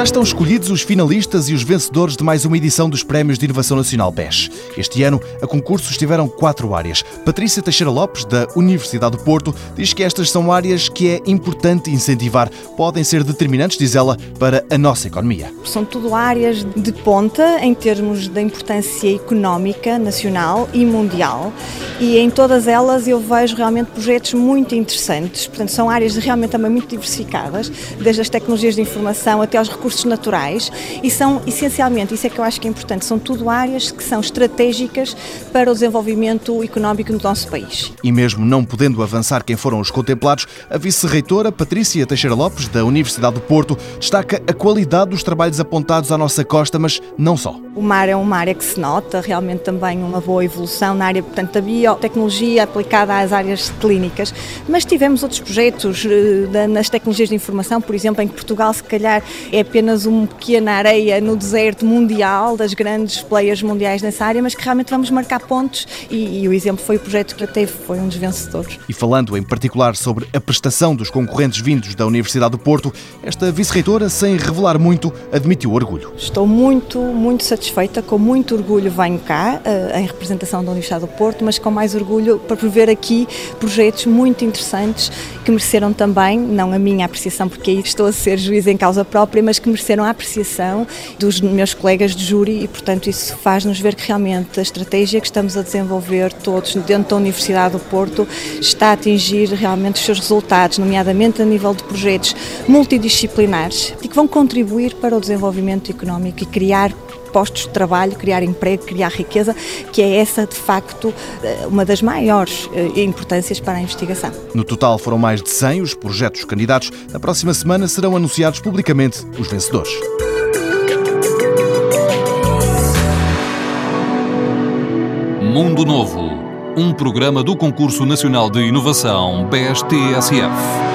Já estão escolhidos os finalistas e os vencedores de mais uma edição dos Prémios de Inovação Nacional PES. Este ano, a concurso estiveram quatro áreas. Patrícia Teixeira Lopes, da Universidade do Porto, diz que estas são áreas que é importante incentivar. Podem ser determinantes, diz ela, para a nossa economia. São tudo áreas de ponta em termos da importância económica nacional e mundial e em todas elas eu vejo realmente projetos muito interessantes. Portanto, são áreas realmente também muito diversificadas, desde as tecnologias de informação até aos recursos naturais e são essencialmente, isso é que eu acho que é importante, são tudo áreas que são estratégicas para o desenvolvimento económico no nosso país. E mesmo não podendo avançar quem foram os contemplados, a vice-reitora Patrícia Teixeira Lopes, da Universidade do Porto, destaca a qualidade dos trabalhos apontados à nossa costa, mas não só. O mar é uma área que se nota realmente também uma boa evolução na área portanto, da biotecnologia aplicada às áreas clínicas, mas tivemos outros projetos eh, nas tecnologias de informação, por exemplo, em que Portugal se calhar é apenas uma pequena areia no deserto mundial das grandes players mundiais nessa área, mas que realmente vamos marcar pontos e, e o exemplo foi o projeto que teve, foi um dos vencedores. E falando em particular sobre a prestação dos concorrentes vindos da Universidade do Porto, esta vice-reitora, sem revelar muito, admitiu orgulho. Estou muito, muito satisfeita, com muito orgulho venho cá, eh, em representação da Universidade do Porto, mas com mais orgulho para ver aqui projetos muito interessantes que mereceram também, não a minha apreciação, porque aí estou a ser juiz em causa própria, mas que mereceram a apreciação dos meus colegas de júri e, portanto, isso faz-nos ver que realmente a estratégia que estamos a desenvolver todos dentro da Universidade do Porto está a atingir realmente os seus resultados, nomeadamente a nível de projetos multidisciplinares e que vão contribuir para o desenvolvimento económico e criar postos de trabalho, criar emprego, criar riqueza, que é essa, de facto, eh, uma das maiores eh, importâncias para a investigação. No total foram mais de 100 os projetos candidatos. Na próxima semana serão anunciados publicamente os vencedores. Mundo Novo, um programa do Concurso Nacional de Inovação BSTSF.